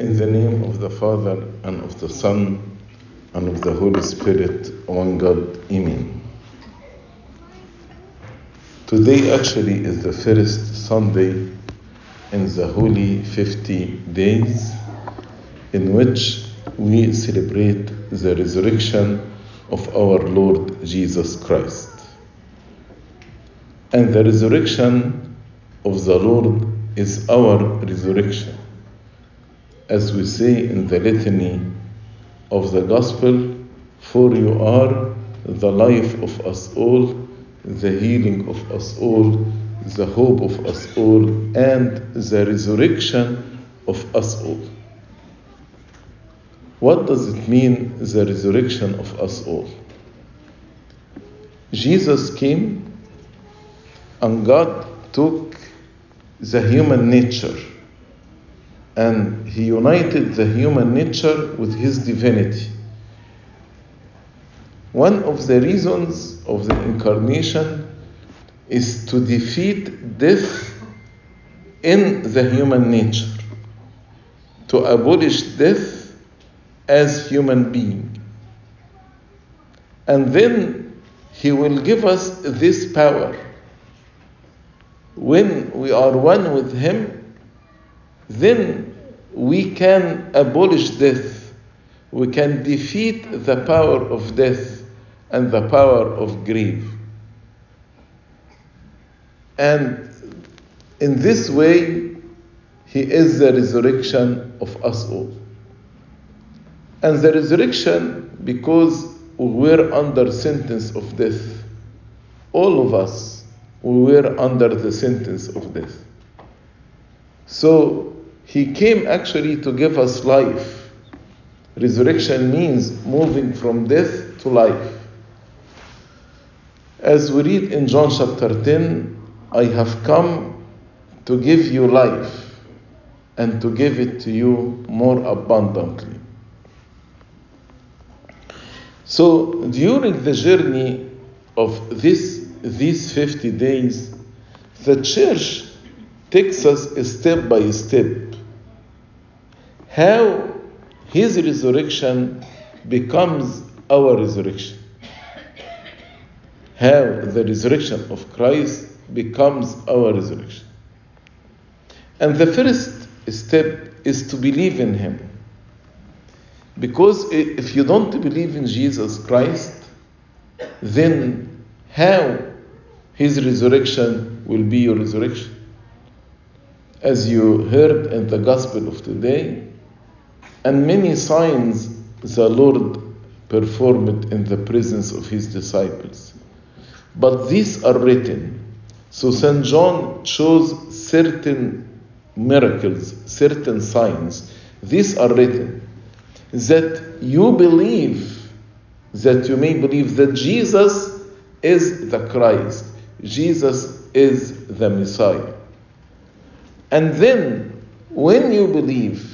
In the name of the Father, and of the Son, and of the Holy Spirit, one God, Amen. Today actually is the first Sunday in the Holy 50 days in which we celebrate the resurrection of our Lord Jesus Christ. And the resurrection of the Lord is our resurrection. As we say in the litany of the Gospel, for you are the life of us all, the healing of us all, the hope of us all, and the resurrection of us all. What does it mean, the resurrection of us all? Jesus came and God took the human nature and he united the human nature with his divinity. One of the reasons of the incarnation is to defeat death in the human nature, to abolish death as human being. And then he will give us this power. When we are one with him, then we can abolish death. We can defeat the power of death and the power of grief. And in this way, he is the resurrection of us all. And the resurrection because we were under sentence of death. All of us, we were under the sentence of death. So he came actually to give us life. Resurrection means moving from death to life. As we read in John chapter 10, I have come to give you life and to give it to you more abundantly. So during the journey of this, these 50 days, the church takes us step by step how his resurrection becomes our resurrection. How the resurrection of Christ becomes our resurrection. And the first step is to believe in him. Because if you don't believe in Jesus Christ, then how his resurrection will be your resurrection? As you heard in the gospel of today, and many signs the Lord performed in the presence of his disciples. But these are written. So St. John chose certain miracles, certain signs. These are written that you believe, that you may believe that Jesus is the Christ, Jesus is the Messiah. And then, when you believe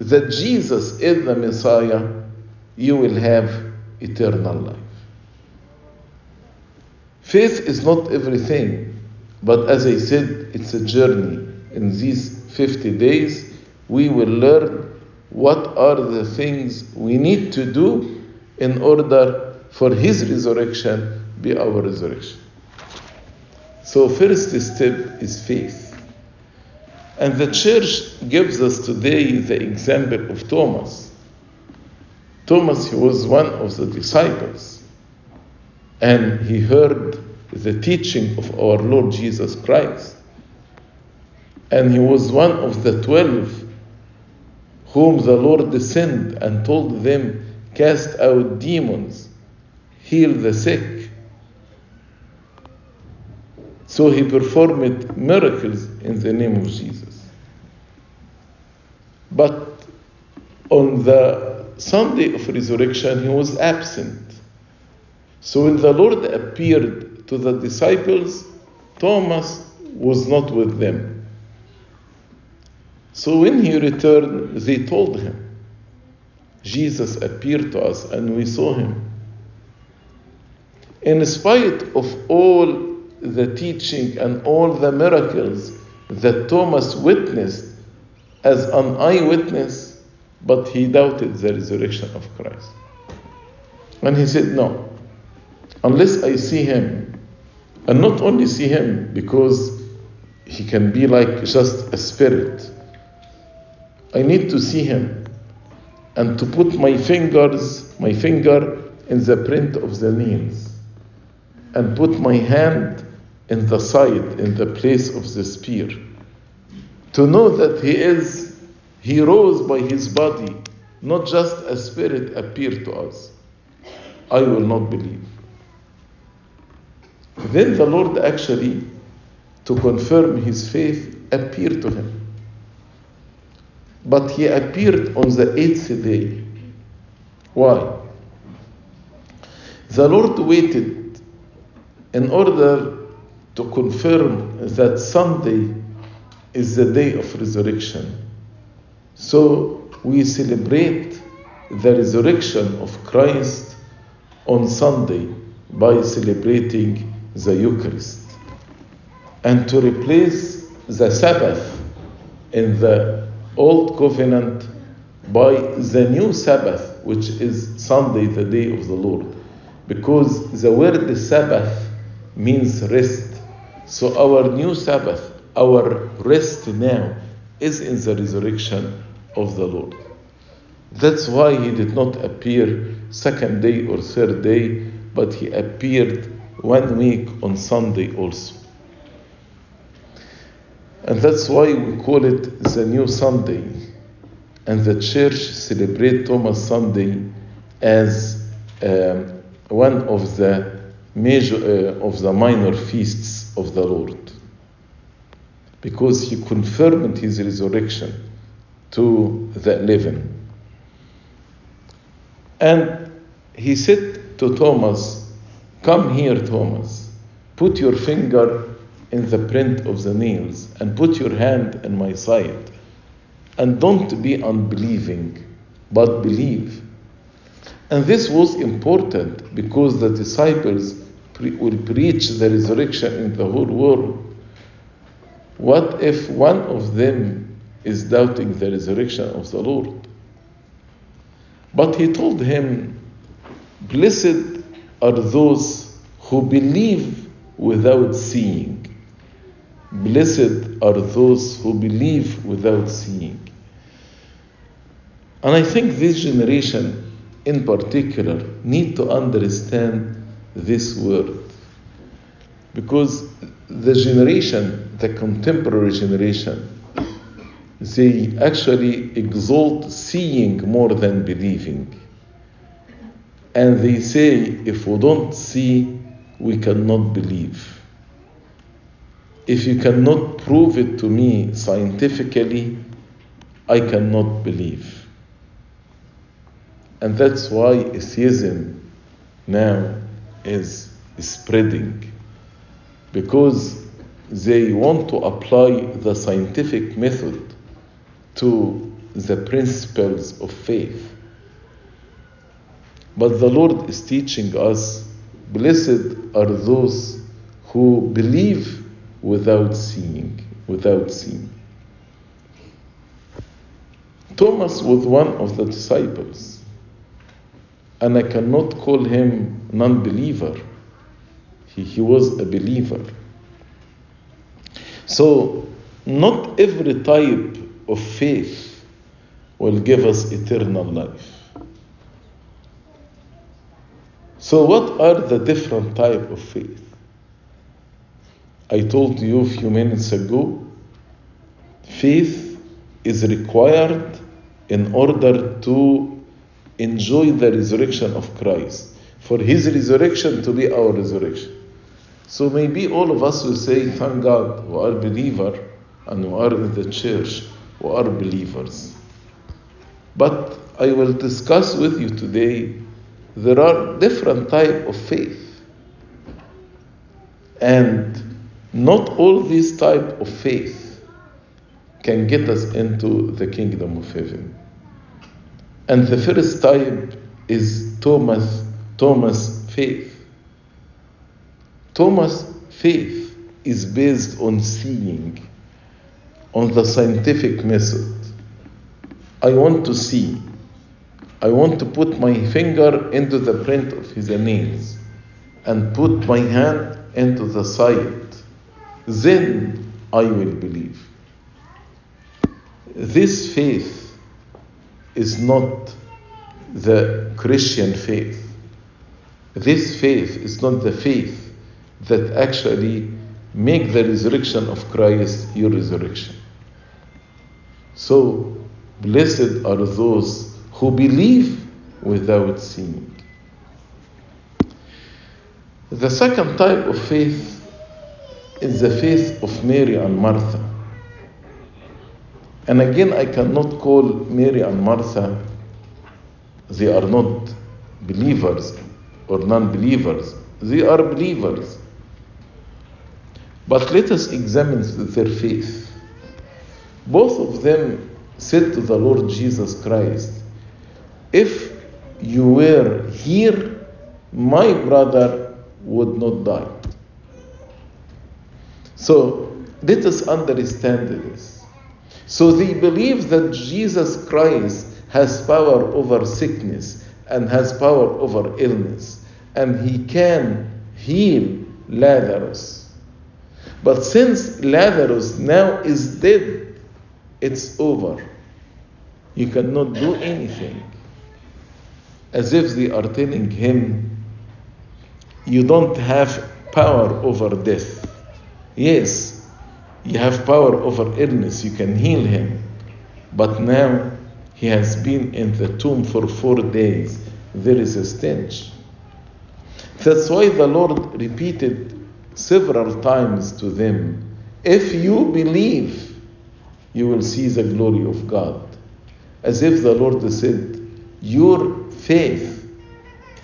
that Jesus is the Messiah, you will have eternal life. Faith is not everything, but as I said, it's a journey. In these 50 days, we will learn what are the things we need to do in order for His resurrection be our resurrection. So, first step is faith. And the church gives us today the example of Thomas. Thomas, he was one of the disciples, and he heard the teaching of our Lord Jesus Christ. And he was one of the twelve whom the Lord sent and told them, Cast out demons, heal the sick. So he performed miracles in the name of Jesus. But on the Sunday of resurrection, he was absent. So when the Lord appeared to the disciples, Thomas was not with them. So when he returned, they told him, Jesus appeared to us and we saw him. In spite of all the teaching and all the miracles that Thomas witnessed as an eyewitness, but he doubted the resurrection of Christ. And he said, No, unless I see him, and not only see him because he can be like just a spirit, I need to see him and to put my fingers, my finger in the print of the nails, and put my hand in the side, in the place of the spear, to know that he is, he rose by his body, not just a spirit appeared to us. I will not believe. Then the Lord actually, to confirm his faith, appeared to him. But he appeared on the eighth day. Why? The Lord waited in order to confirm that Sunday is the day of resurrection. So we celebrate the resurrection of Christ on Sunday by celebrating the Eucharist. And to replace the Sabbath in the Old Covenant by the new Sabbath, which is Sunday, the day of the Lord. Because the word Sabbath means rest. So our new Sabbath, our rest now, is in the resurrection of the Lord. That's why he did not appear second day or third day, but he appeared one week on Sunday also. And that's why we call it the new Sunday. And the church celebrate Thomas Sunday as um, one of the major uh, of the minor feasts of the Lord. Because he confirmed his resurrection to the eleven. And he said to Thomas, Come here, Thomas, put your finger in the print of the nails, and put your hand in my side. And don't be unbelieving, but believe. And this was important because the disciples pre- will preach the resurrection in the whole world. What if one of them is doubting the resurrection of the Lord? But he told him, Blessed are those who believe without seeing. Blessed are those who believe without seeing. And I think this generation in particular need to understand this word. Because the generation, the contemporary generation, they actually exalt seeing more than believing. And they say, if we don't see, we cannot believe. If you cannot prove it to me scientifically, I cannot believe. And that's why atheism now is spreading. Because they want to apply the scientific method to the principles of faith. But the Lord is teaching us blessed are those who believe without seeing, without seeing. Thomas was one of the disciples, and I cannot call him non believer. He, he was a believer. So, not every type of faith will give us eternal life. So, what are the different type of faith? I told you a few minutes ago, faith is required in order to enjoy the resurrection of Christ, for his resurrection to be our resurrection. So maybe all of us will say, Thank God, we are believer and we are in the church, we are believers. But I will discuss with you today there are different type of faith. And not all these type of faith can get us into the kingdom of heaven. And the first type is Thomas Thomas faith. Thomas faith is based on seeing, on the scientific method. I want to see. I want to put my finger into the print of his nails and put my hand into the side. Then I will believe. This faith is not the Christian faith. This faith is not the faith that actually make the resurrection of Christ your resurrection. So, blessed are those who believe without seeing. The second type of faith is the faith of Mary and Martha. And again, I cannot call Mary and Martha, they are not believers or non believers, they are believers. But let us examine their faith. Both of them said to the Lord Jesus Christ, If you were here, my brother would not die. So let us understand this. So they believe that Jesus Christ has power over sickness and has power over illness, and he can heal Lazarus. But since Lazarus now is dead, it's over. You cannot do anything. As if they are telling him, You don't have power over death. Yes, you have power over illness, you can heal him. But now he has been in the tomb for four days. There is a stench. That's why the Lord repeated several times to them if you believe, you will see the glory of God. As if the Lord said, Your faith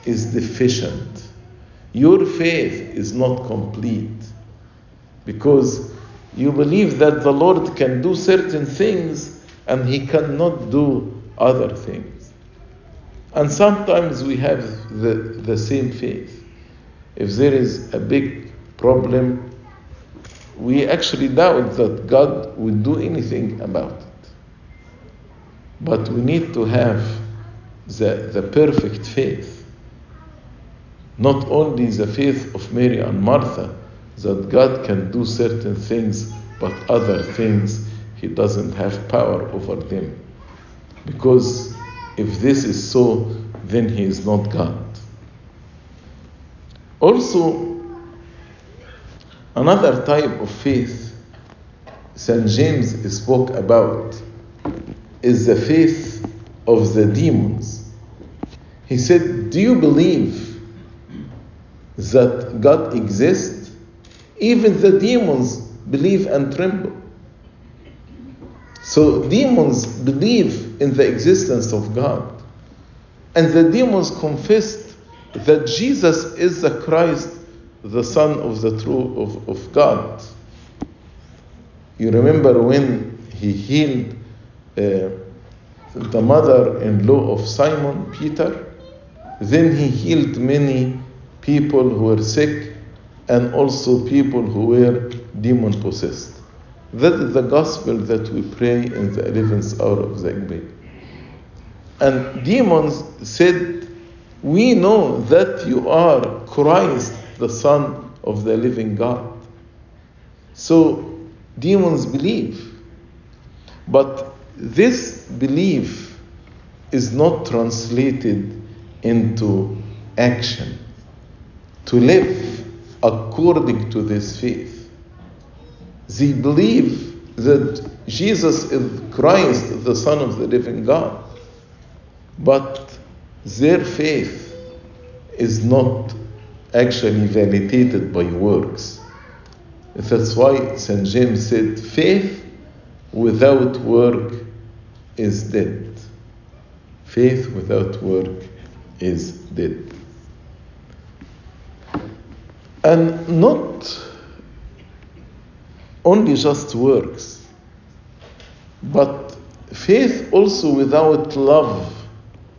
is deficient. Your faith is not complete. Because you believe that the Lord can do certain things and He cannot do other things. And sometimes we have the, the same faith. If there is a big problem, we actually doubt that God would do anything about it. But we need to have the, the perfect faith. Not only the faith of Mary and Martha, that God can do certain things, but other things He doesn't have power over them. Because if this is so, then He is not God. Also, another type of faith St. James spoke about is the faith of the demons. He said, Do you believe that God exists? Even the demons believe and tremble. So, demons believe in the existence of God. And the demons confessed that Jesus is the Christ, the Son of the true of, of God. You remember when he healed uh, the mother in law of Simon Peter? Then he healed many people who were sick and also people who were demon possessed. That is the gospel that we pray in the 11th hour of the Agpeya. And demons said, We know that you are Christ, the Son of the living God. So demons believe. But this belief is not translated into action. To live according to this faith. They believe that Jesus is Christ, the Son of the living God. But their faith is not actually validated by works. That's why St. James said, faith without work is dead. Faith without work is dead. And not only just works, but faith also without love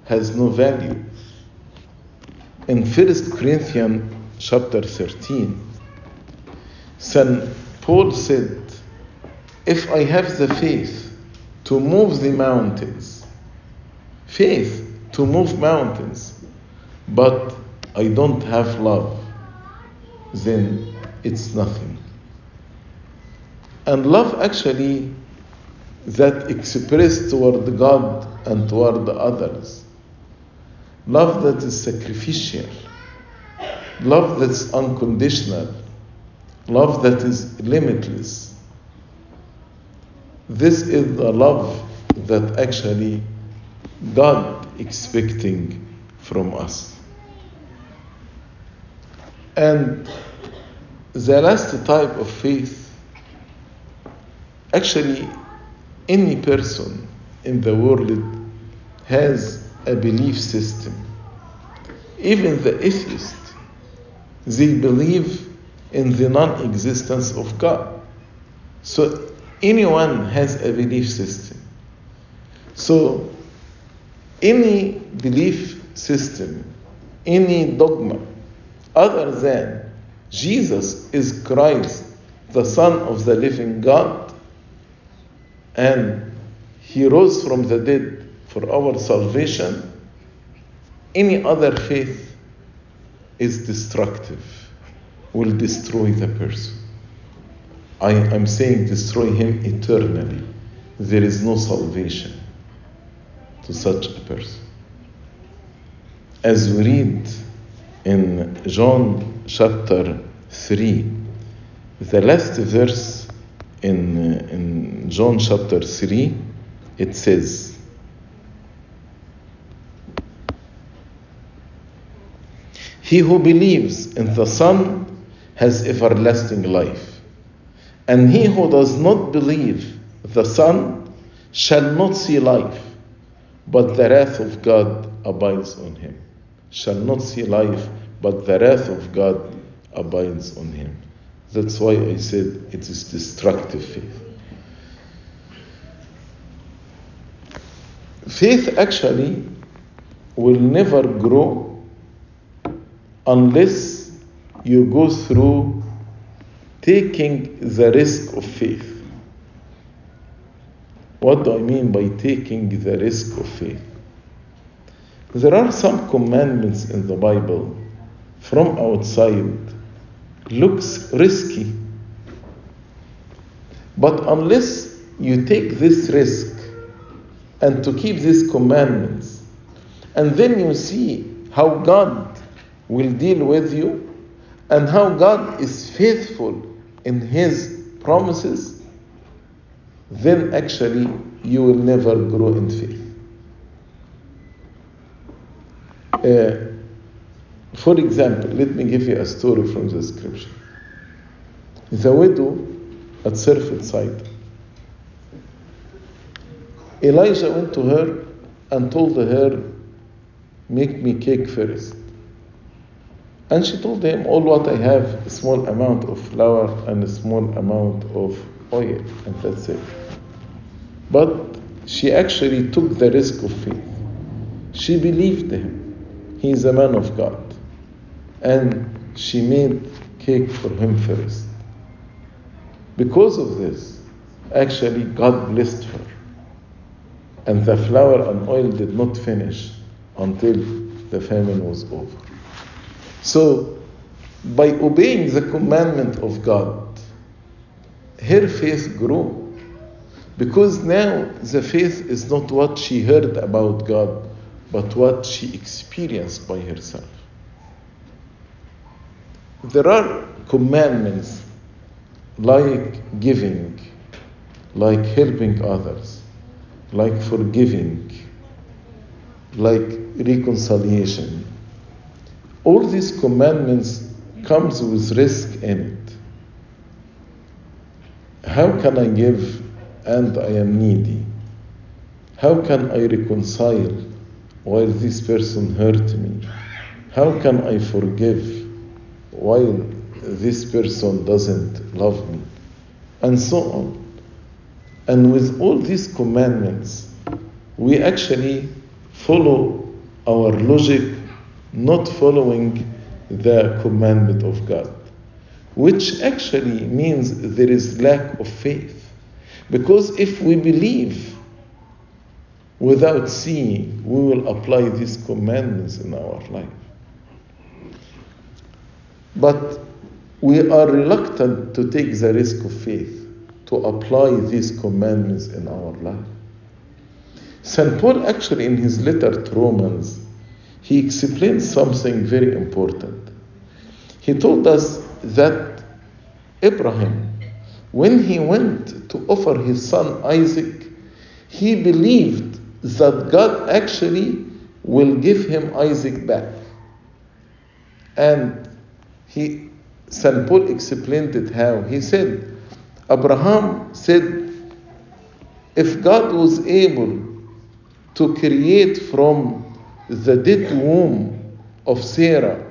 has no value. In 1 Corinthians chapter 13, St. Paul said, If I have the faith to move the mountains, faith to move mountains, but I don't have love, then it's nothing. And love actually that expressed toward God and toward others. Love that is sacrificial. Love that's unconditional. Love that is limitless. This is the love that actually God expecting from us. And the last type of faith, actually, any person in the world has a belief system. Even the atheist, they believe in the non existence of God. So anyone has a belief system. So any belief system, any dogma, other than Jesus is Christ, the Son of the living God, and He rose from the dead for our salvation, any other faith is destructive, will destroy the person. I am saying destroy him eternally. There is no salvation to such a person. As we read in John chapter 3, the last verse in, in John chapter 3, it says, He who believes in the Son has everlasting life, and he who does not believe the Son shall not see life, but the wrath of God abides on him. Shall not see life, but the wrath of God abides on him. That's why I said it is destructive faith. Faith actually will never grow unless you go through taking the risk of faith. What do I mean by taking the risk of faith? There are some commandments in the Bible from outside looks risky. But unless you take this risk and to keep these commandments, and then you see how God will deal with you and how God is faithful in His promises, then actually you will never grow in faith. Uh, for example, let me give you a story from the scripture. The widow at Serpent side. Elijah went to her and told her, Make me cake first. And she told him, All what I have, a small amount of flour and a small amount of oil, and that's it. But she actually took the risk of faith. She believed him. He is a man of God. And she made cake for him first. Because of this, actually, God blessed her. And the flour and oil did not finish until the famine was over. So, by obeying the commandment of God, her faith grew. Because now the faith is not what she heard about God, but what she experienced by herself. There are commandments like giving, like helping others, like forgiving, like reconciliation. All these commandments comes with risk in it. How can I give and I am needy? How can I reconcile while this person hurt me? How can I forgive while this person doesn't love me? And so on. And with all these commandments, we actually follow our logic, not following the commandment of God, which actually means there is lack of faith. Because if we believe without seeing, we will apply these commandments in our life. But we are reluctant to take the risk of faith to apply these commandments in our life. St. Paul, actually, in his letter to Romans, he explained something very important. He told us that Abraham, when he went to offer his son Isaac, he believed that God actually will give him Isaac back. And he, St. Paul explained it how. He said, Abraham said, if God was able to create from the dead womb of Sarah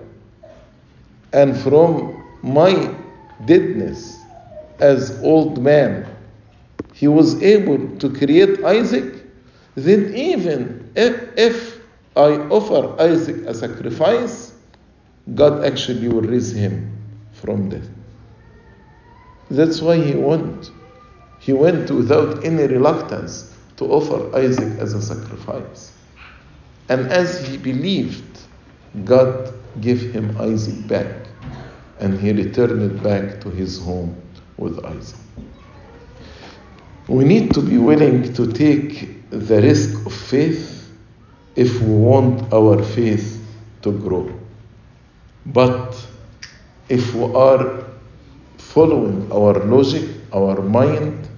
and from my deadness as old man, he was able to create Isaac, then even if, if I offer Isaac a sacrifice, God actually will raise him from death. That's why he went. He went without any reluctance to offer Isaac as a sacrifice. And as he believed, God gave him Isaac back, and he returned back to his home with Isaac. We need to be willing to take the risk of faith if we want our faith to grow. But if we are following our logic, our mind,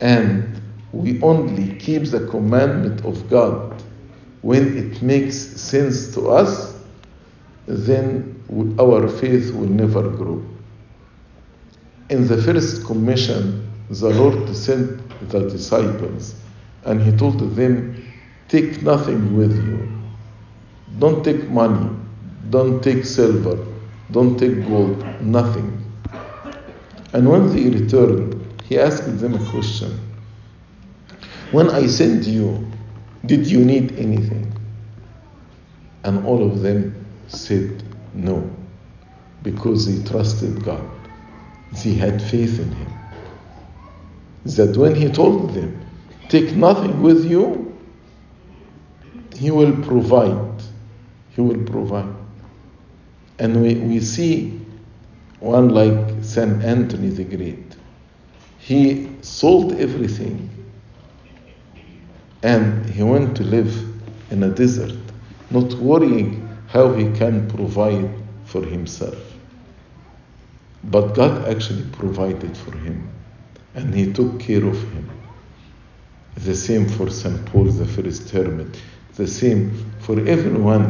and we only keep the commandment of God when it makes sense to us, then our faith will never grow. In the first commission, the Lord sent the disciples and He told them, Take nothing with you. Don't take money. Don't take silver. Don't take gold. Nothing. And when they returned, He asked them a question When I send you, did you need anything? And all of them said no, because they trusted God. They had faith in Him. That when He told them, Take nothing with you, He will provide. He will provide. And we, we see one like St. Anthony the Great. He sold everything and he went to live in a desert, not worrying how he can provide for himself. But God actually provided for him and he took care of him. The same for St. Paul, the first hermit. The same for everyone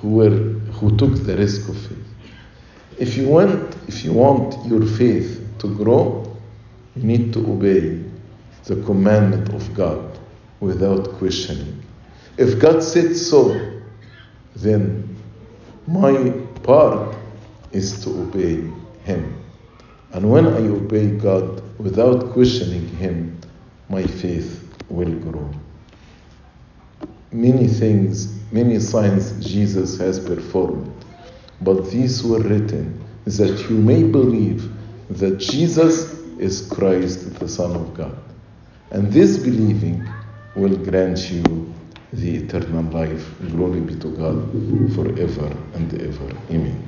who, were, who took the risk of faith. If you want, if you want your faith to grow, you need to obey the commandment of God without questioning. If God said so, then my part is to obey Him. And when I obey God without questioning Him, my faith will grow. Many things, many signs Jesus has performed, but these were written that you may believe that Jesus is Christ, the Son of God. And this believing will grant you the eternal life. Glory be to God forever and ever. Amen.